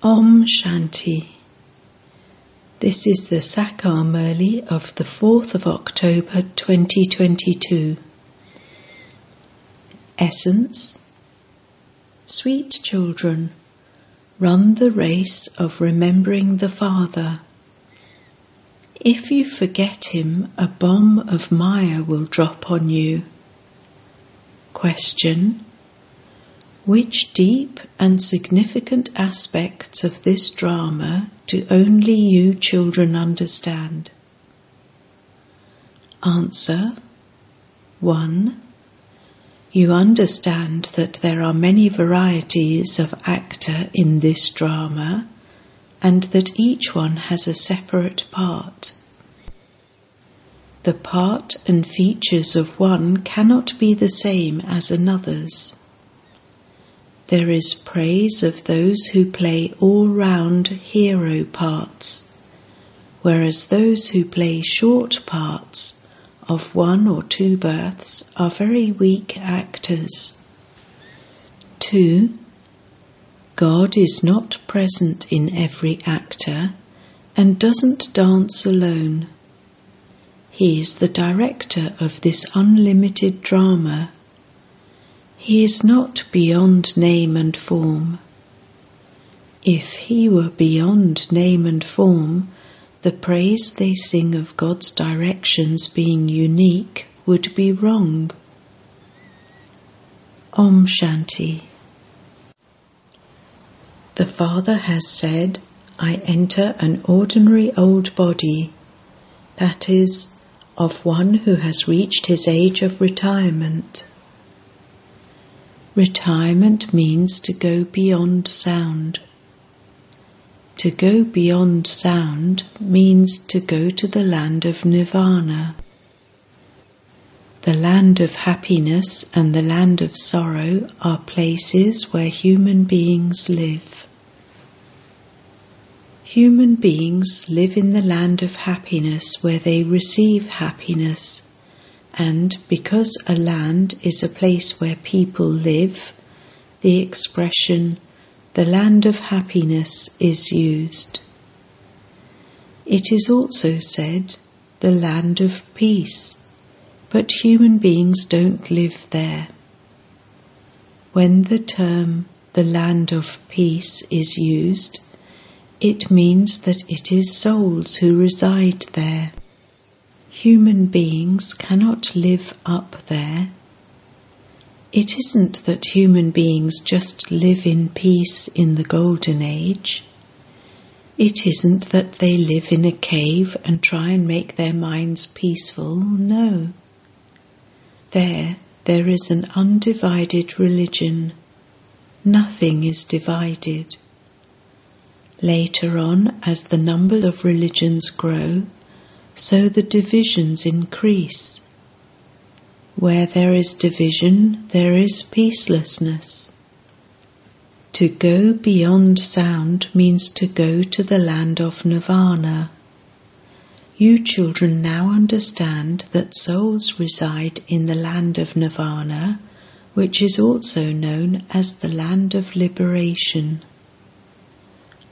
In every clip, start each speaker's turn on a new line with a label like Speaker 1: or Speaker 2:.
Speaker 1: Om Shanti. This is the Sakar Murli of the 4th of October 2022. Essence Sweet children, run the race of remembering the Father. If you forget him, a bomb of Maya will drop on you. Question which deep and significant aspects of this drama do only you children understand? Answer 1. You understand that there are many varieties of actor in this drama and that each one has a separate part. The part and features of one cannot be the same as another's. There is praise of those who play all round hero parts, whereas those who play short parts of one or two births are very weak actors. 2. God is not present in every actor and doesn't dance alone. He is the director of this unlimited drama he is not beyond name and form. If he were beyond name and form, the praise they sing of God's directions being unique would be wrong. Om Shanti. The Father has said, I enter an ordinary old body, that is, of one who has reached his age of retirement. Retirement means to go beyond sound. To go beyond sound means to go to the land of nirvana. The land of happiness and the land of sorrow are places where human beings live. Human beings live in the land of happiness where they receive happiness and because a land is a place where people live, the expression the land of happiness is used. It is also said the land of peace, but human beings don't live there. When the term the land of peace is used, it means that it is souls who reside there human beings cannot live up there. It isn't that human beings just live in peace in the Golden Age. It isn't that they live in a cave and try and make their minds peaceful. No. There, there is an undivided religion. Nothing is divided. Later on, as the numbers of religions grow, so the divisions increase. Where there is division, there is peacelessness. To go beyond sound means to go to the land of nirvana. You children now understand that souls reside in the land of nirvana, which is also known as the land of liberation.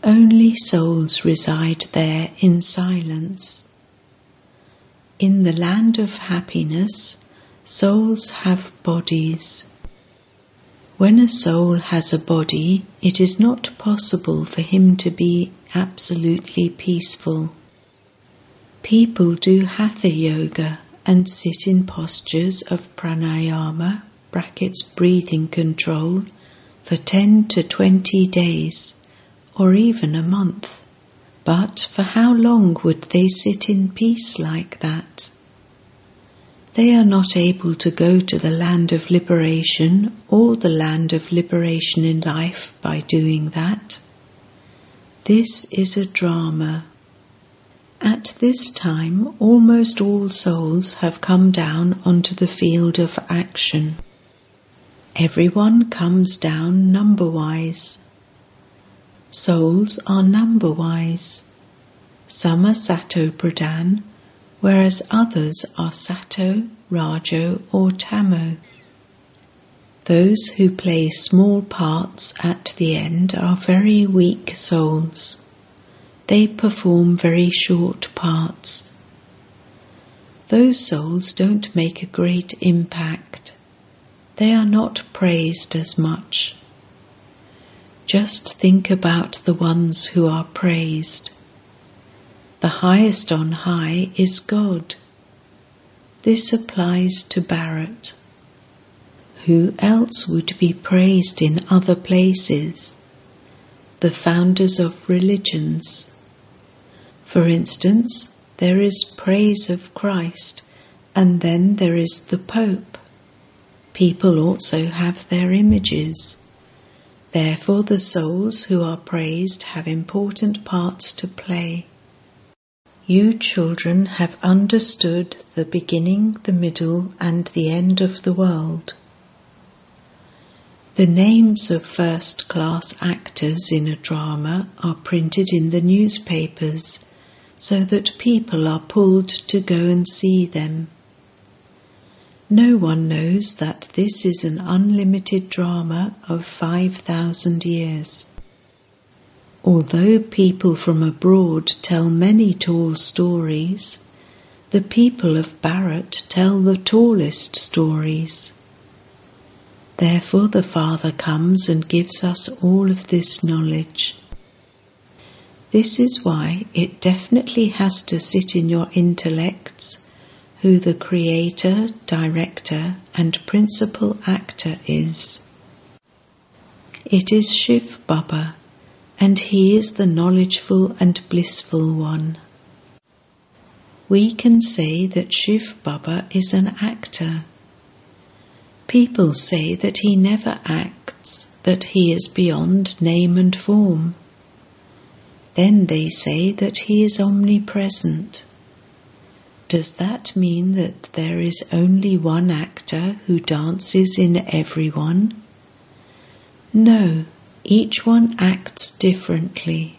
Speaker 1: Only souls reside there in silence. In the land of happiness, souls have bodies. When a soul has a body, it is not possible for him to be absolutely peaceful. People do hatha yoga and sit in postures of pranayama, brackets breathing control, for 10 to 20 days or even a month. But for how long would they sit in peace like that? They are not able to go to the land of liberation or the land of liberation in life by doing that. This is a drama. At this time, almost all souls have come down onto the field of action. Everyone comes down number wise. Souls are number wise. Some are Sato Pradhan, whereas others are Sato, Rajo, or Tamo. Those who play small parts at the end are very weak souls. They perform very short parts. Those souls don't make a great impact. They are not praised as much. Just think about the ones who are praised. The highest on high is God. This applies to Bharat. Who else would be praised in other places? The founders of religions. For instance, there is praise of Christ, and then there is the Pope. People also have their images. Therefore, the souls who are praised have important parts to play. You children have understood the beginning, the middle, and the end of the world. The names of first class actors in a drama are printed in the newspapers so that people are pulled to go and see them. No one knows that this is an unlimited drama of 5,000 years. Although people from abroad tell many tall stories, the people of Bharat tell the tallest stories. Therefore, the Father comes and gives us all of this knowledge. This is why it definitely has to sit in your intellects who the creator, director, and principal actor is. It is Shiv Baba, and he is the knowledgeful and blissful one. We can say that Shiv Baba is an actor People say that he never acts, that he is beyond name and form. Then they say that he is omnipresent. Does that mean that there is only one actor who dances in everyone? No, each one acts differently.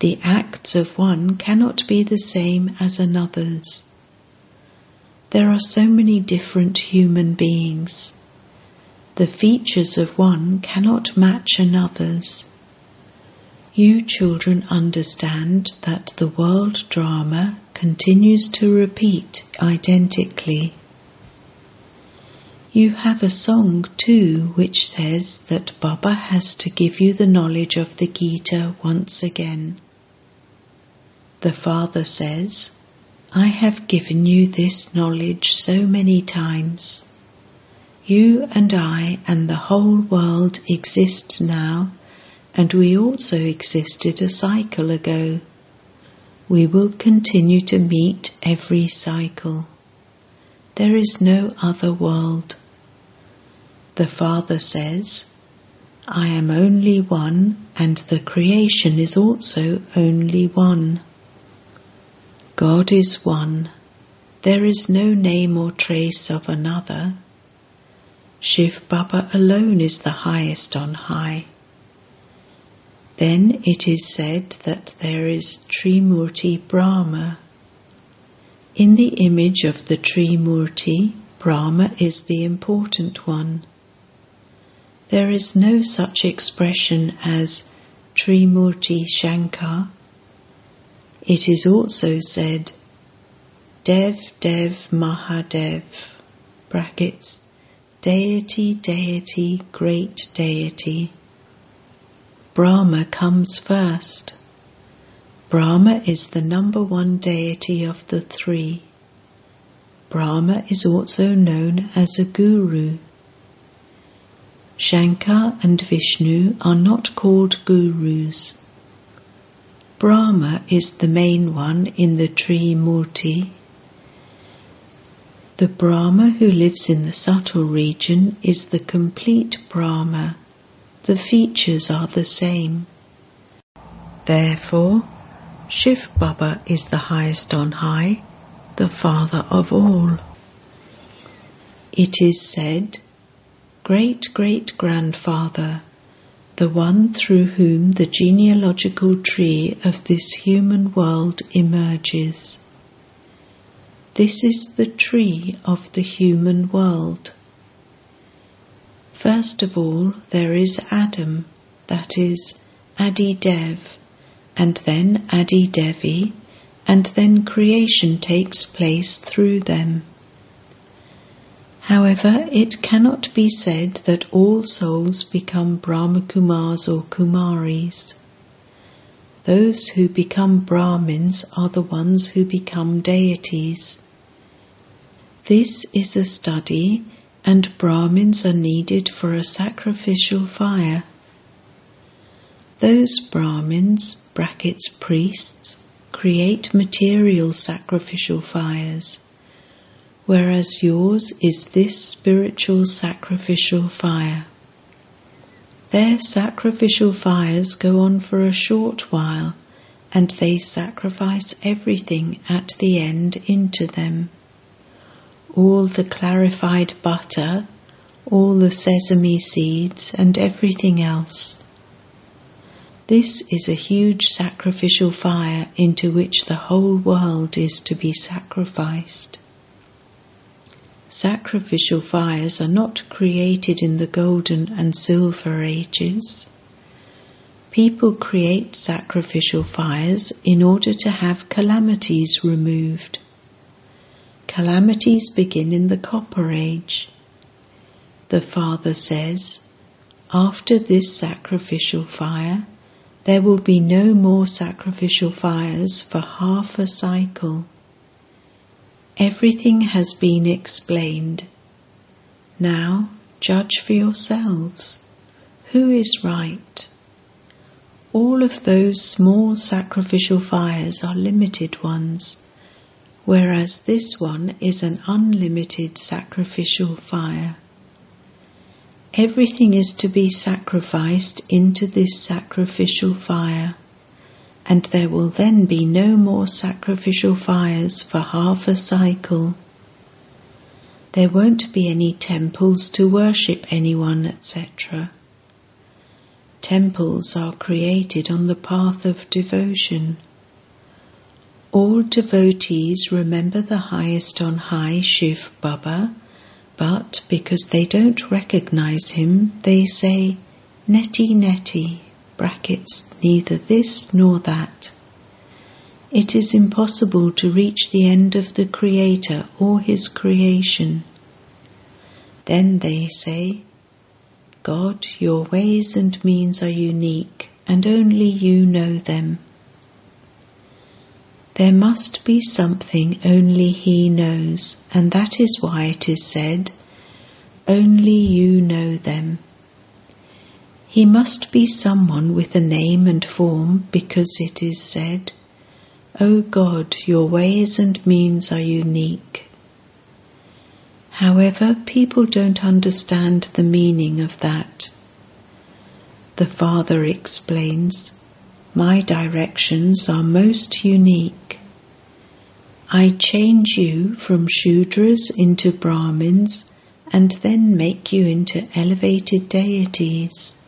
Speaker 1: The acts of one cannot be the same as another's. There are so many different human beings. The features of one cannot match another's. You children understand that the world drama continues to repeat identically. You have a song too which says that Baba has to give you the knowledge of the Gita once again. The father says, I have given you this knowledge so many times. You and I and the whole world exist now, and we also existed a cycle ago. We will continue to meet every cycle. There is no other world. The Father says, I am only one, and the creation is also only one. God is one. There is no name or trace of another. Shiv Baba alone is the highest on high. Then it is said that there is Trimurti Brahma. In the image of the Trimurti, Brahma is the important one. There is no such expression as Trimurti Shankar it is also said, Dev Dev Mahadev, brackets, deity, deity, great deity. Brahma comes first. Brahma is the number one deity of the three. Brahma is also known as a guru. Shankar and Vishnu are not called gurus. Brahma is the main one in the Trimurti. The Brahma who lives in the subtle region is the complete Brahma. The features are the same. Therefore, Shiv Baba is the highest on high, the father of all. It is said, Great great grandfather the one through whom the genealogical tree of this human world emerges. This is the tree of the human world. First of all, there is Adam, that is, Adi Dev, and then Adi Devi, and then creation takes place through them. However, it cannot be said that all souls become Brahmakumars or Kumaris. Those who become Brahmins are the ones who become deities. This is a study, and Brahmins are needed for a sacrificial fire. Those Brahmins, brackets priests, create material sacrificial fires whereas yours is this spiritual sacrificial fire. Their sacrificial fires go on for a short while, and they sacrifice everything at the end into them. All the clarified butter, all the sesame seeds, and everything else. This is a huge sacrificial fire into which the whole world is to be sacrificed. Sacrificial fires are not created in the golden and silver ages. People create sacrificial fires in order to have calamities removed. Calamities begin in the Copper Age. The Father says, After this sacrificial fire, there will be no more sacrificial fires for half a cycle. Everything has been explained. Now judge for yourselves. Who is right? All of those small sacrificial fires are limited ones, whereas this one is an unlimited sacrificial fire. Everything is to be sacrificed into this sacrificial fire and there will then be no more sacrificial fires for half a cycle. There won't be any temples to worship anyone, etc. Temples are created on the path of devotion. All devotees remember the highest on high Shiv Baba, but because they don't recognize him, they say, Neti Neti brackets, neither this nor that. It is impossible to reach the end of the Creator or His creation. Then they say, God, your ways and means are unique, and only you know them. There must be something only He knows, and that is why it is said, Only you know them. He must be someone with a name and form because it is said, O God, your ways and means are unique. However, people don't understand the meaning of that. The Father explains, My directions are most unique. I change you from Shudras into Brahmins and then make you into elevated deities.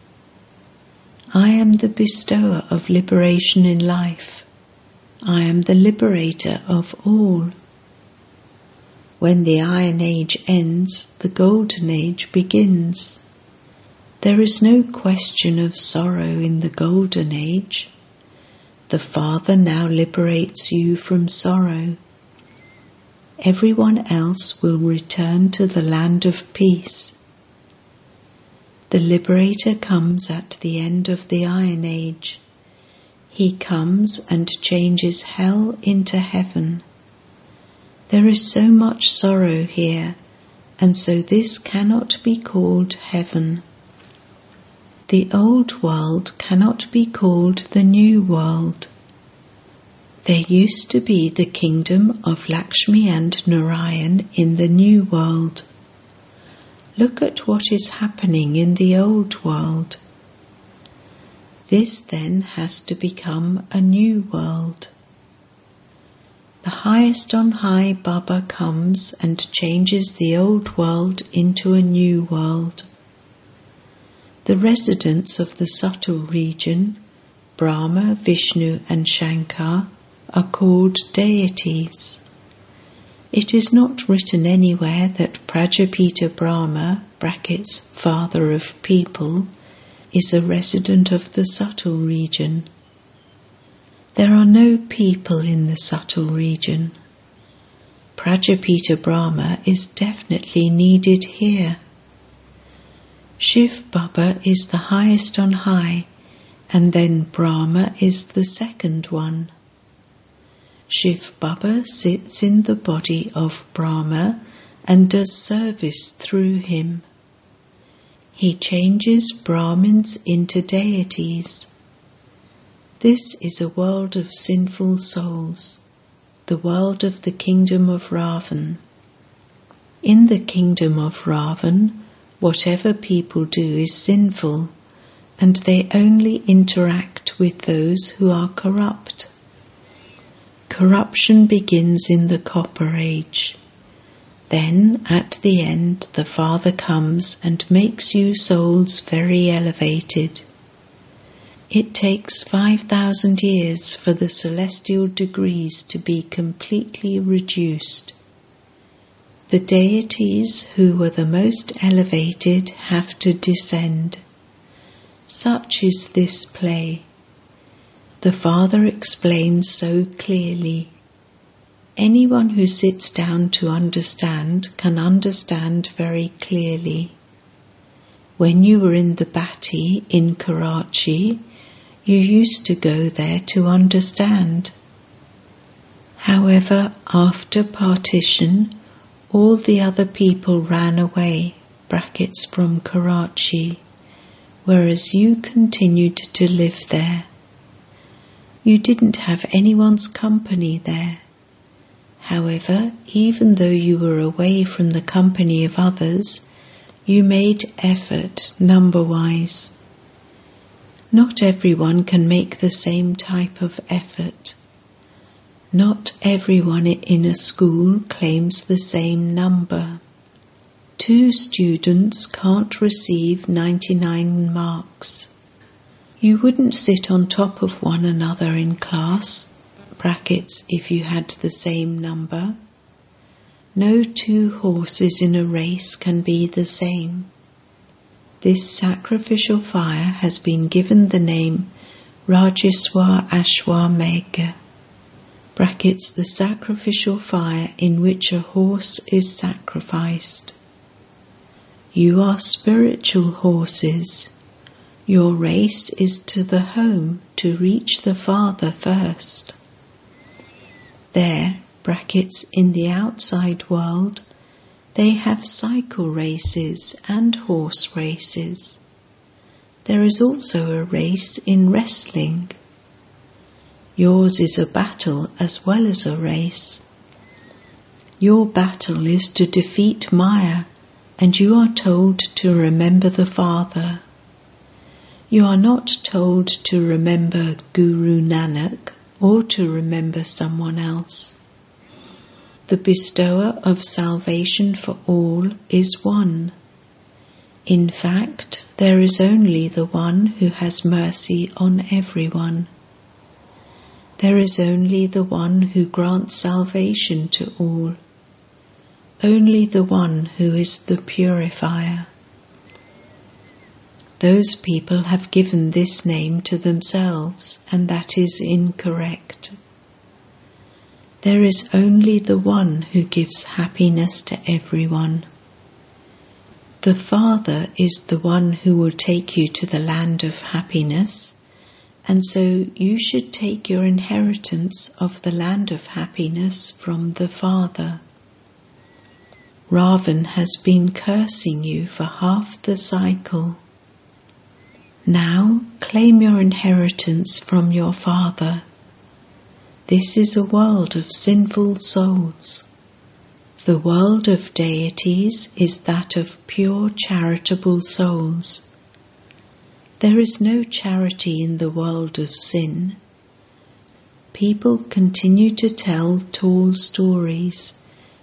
Speaker 1: I am the bestower of liberation in life. I am the liberator of all. When the Iron Age ends, the Golden Age begins. There is no question of sorrow in the Golden Age. The Father now liberates you from sorrow. Everyone else will return to the land of peace. The Liberator comes at the end of the Iron Age. He comes and changes hell into heaven. There is so much sorrow here, and so this cannot be called heaven. The old world cannot be called the new world. There used to be the kingdom of Lakshmi and Narayan in the new world. Look at what is happening in the old world. This then has to become a new world. The highest on high Baba comes and changes the old world into a new world. The residents of the subtle region, Brahma, Vishnu, and Shankar, are called deities. It is not written anywhere that Prajapita Brahma, brackets father of people, is a resident of the subtle region. There are no people in the subtle region. Prajapita Brahma is definitely needed here. Shiv Baba is the highest on high, and then Brahma is the second one. Shiv Baba sits in the body of Brahma and does service through him. He changes Brahmins into deities. This is a world of sinful souls, the world of the kingdom of Ravan. In the kingdom of Ravan, whatever people do is sinful, and they only interact with those who are corrupt. Corruption begins in the Copper Age. Then, at the end, the Father comes and makes you souls very elevated. It takes 5,000 years for the celestial degrees to be completely reduced. The deities who were the most elevated have to descend. Such is this play. The Father explains so clearly. Anyone who sits down to understand can understand very clearly. When you were in the Bhatti in Karachi, you used to go there to understand. However, after partition, all the other people ran away, brackets from Karachi, whereas you continued to live there. You didn't have anyone's company there. However, even though you were away from the company of others, you made effort number wise. Not everyone can make the same type of effort. Not everyone in a school claims the same number. Two students can't receive 99 marks. You wouldn't sit on top of one another in class brackets if you had the same number. No two horses in a race can be the same. This sacrificial fire has been given the name Rajaswa Ashwamedha, brackets the sacrificial fire in which a horse is sacrificed. You are spiritual horses. Your race is to the home to reach the Father first. There, brackets in the outside world, they have cycle races and horse races. There is also a race in wrestling. Yours is a battle as well as a race. Your battle is to defeat Maya, and you are told to remember the Father. You are not told to remember Guru Nanak or to remember someone else. The bestower of salvation for all is one. In fact, there is only the one who has mercy on everyone. There is only the one who grants salvation to all. Only the one who is the purifier. Those people have given this name to themselves, and that is incorrect. There is only the one who gives happiness to everyone. The Father is the one who will take you to the land of happiness, and so you should take your inheritance of the land of happiness from the Father. Ravan has been cursing you for half the cycle. Now claim your inheritance from your Father. This is a world of sinful souls. The world of deities is that of pure charitable souls. There is no charity in the world of sin. People continue to tell tall stories,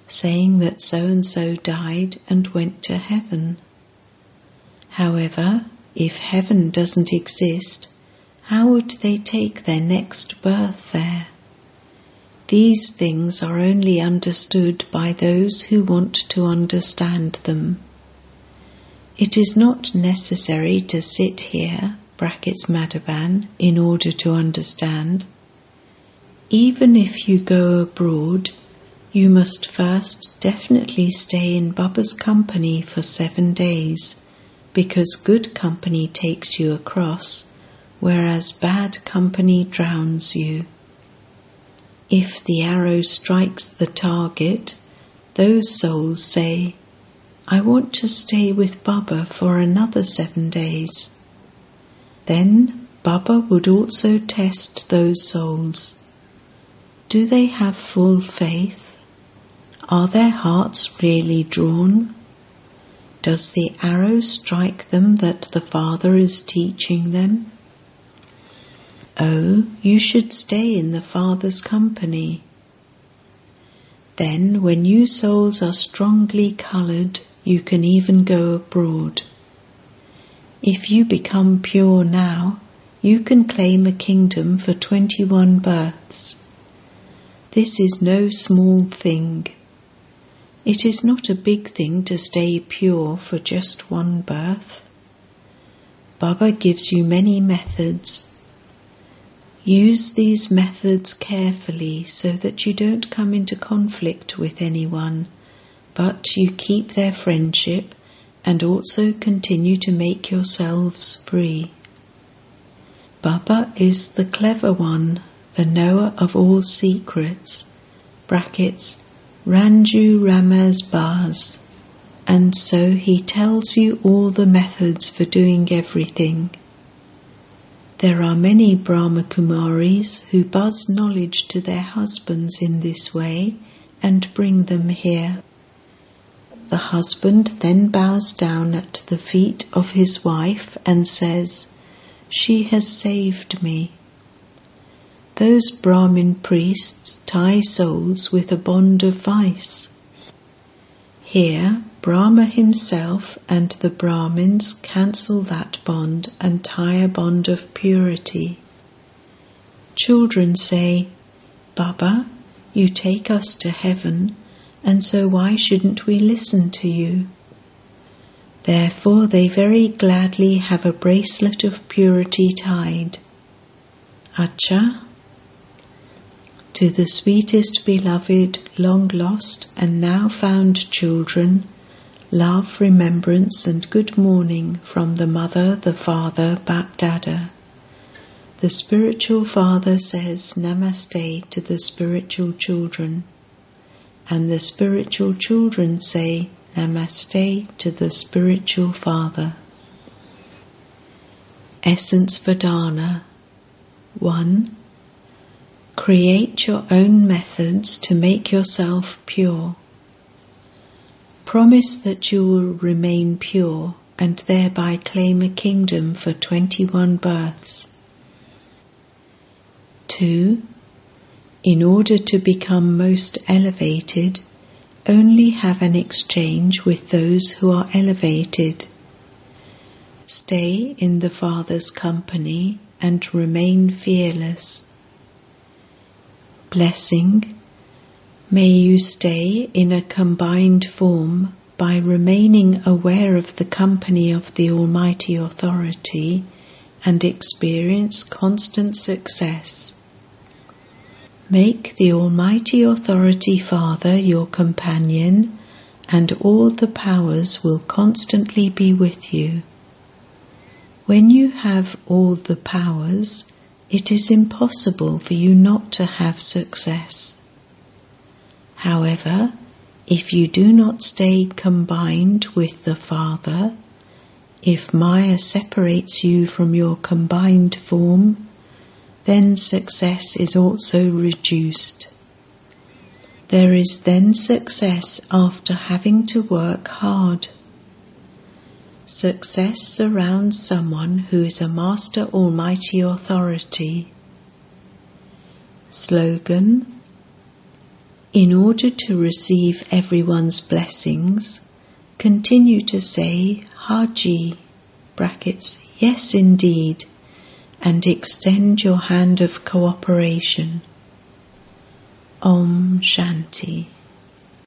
Speaker 1: saying that so and so died and went to heaven. However, if heaven doesn't exist, how would they take their next birth there? These things are only understood by those who want to understand them. It is not necessary to sit here, brackets Madhuban, in order to understand. Even if you go abroad, you must first definitely stay in Baba's company for seven days, because good company takes you across, whereas bad company drowns you. If the arrow strikes the target, those souls say, I want to stay with Baba for another seven days. Then Baba would also test those souls. Do they have full faith? Are their hearts really drawn? Does the arrow strike them that the Father is teaching them? Oh, you should stay in the Father's company. Then, when you souls are strongly coloured, you can even go abroad. If you become pure now, you can claim a kingdom for 21 births. This is no small thing. It is not a big thing to stay pure for just one birth. Baba gives you many methods. Use these methods carefully so that you don't come into conflict with anyone, but you keep their friendship and also continue to make yourselves free. Baba is the clever one, the knower of all secrets. Brackets Ranju Ramas Baz, and so he tells you all the methods for doing everything. There are many Brahma Kumaris who buzz knowledge to their husbands in this way and bring them here. The husband then bows down at the feet of his wife and says, She has saved me. Those Brahmin priests tie souls with a bond of vice. Here, Brahma himself and the Brahmins cancel that bond and tie a bond of purity. Children say, Baba, you take us to heaven, and so why shouldn't we listen to you? Therefore, they very gladly have a bracelet of purity tied. Acha, to the sweetest beloved, long lost and now found children, love, remembrance, and good morning from the Mother, the Father, Bapdada. The spiritual father says Namaste to the spiritual children, and the spiritual children say Namaste to the spiritual father. Essence Vedana 1. Create your own methods to make yourself pure. Promise that you will remain pure and thereby claim a kingdom for 21 births. 2. In order to become most elevated, only have an exchange with those who are elevated. Stay in the Father's company and remain fearless blessing, may you stay in a combined form by remaining aware of the company of the Almighty Authority and experience constant success. Make the Almighty Authority Father your companion, and all the powers will constantly be with you. When you have all the powers, it is impossible for you not to have success. However, if you do not stay combined with the Father, if Maya separates you from your combined form, then success is also reduced. There is then success after having to work hard. Success surrounds someone who is a Master Almighty Authority. Slogan In order to receive everyone's blessings, continue to say Haji, brackets, yes indeed, and extend your hand of cooperation. Om Shanti.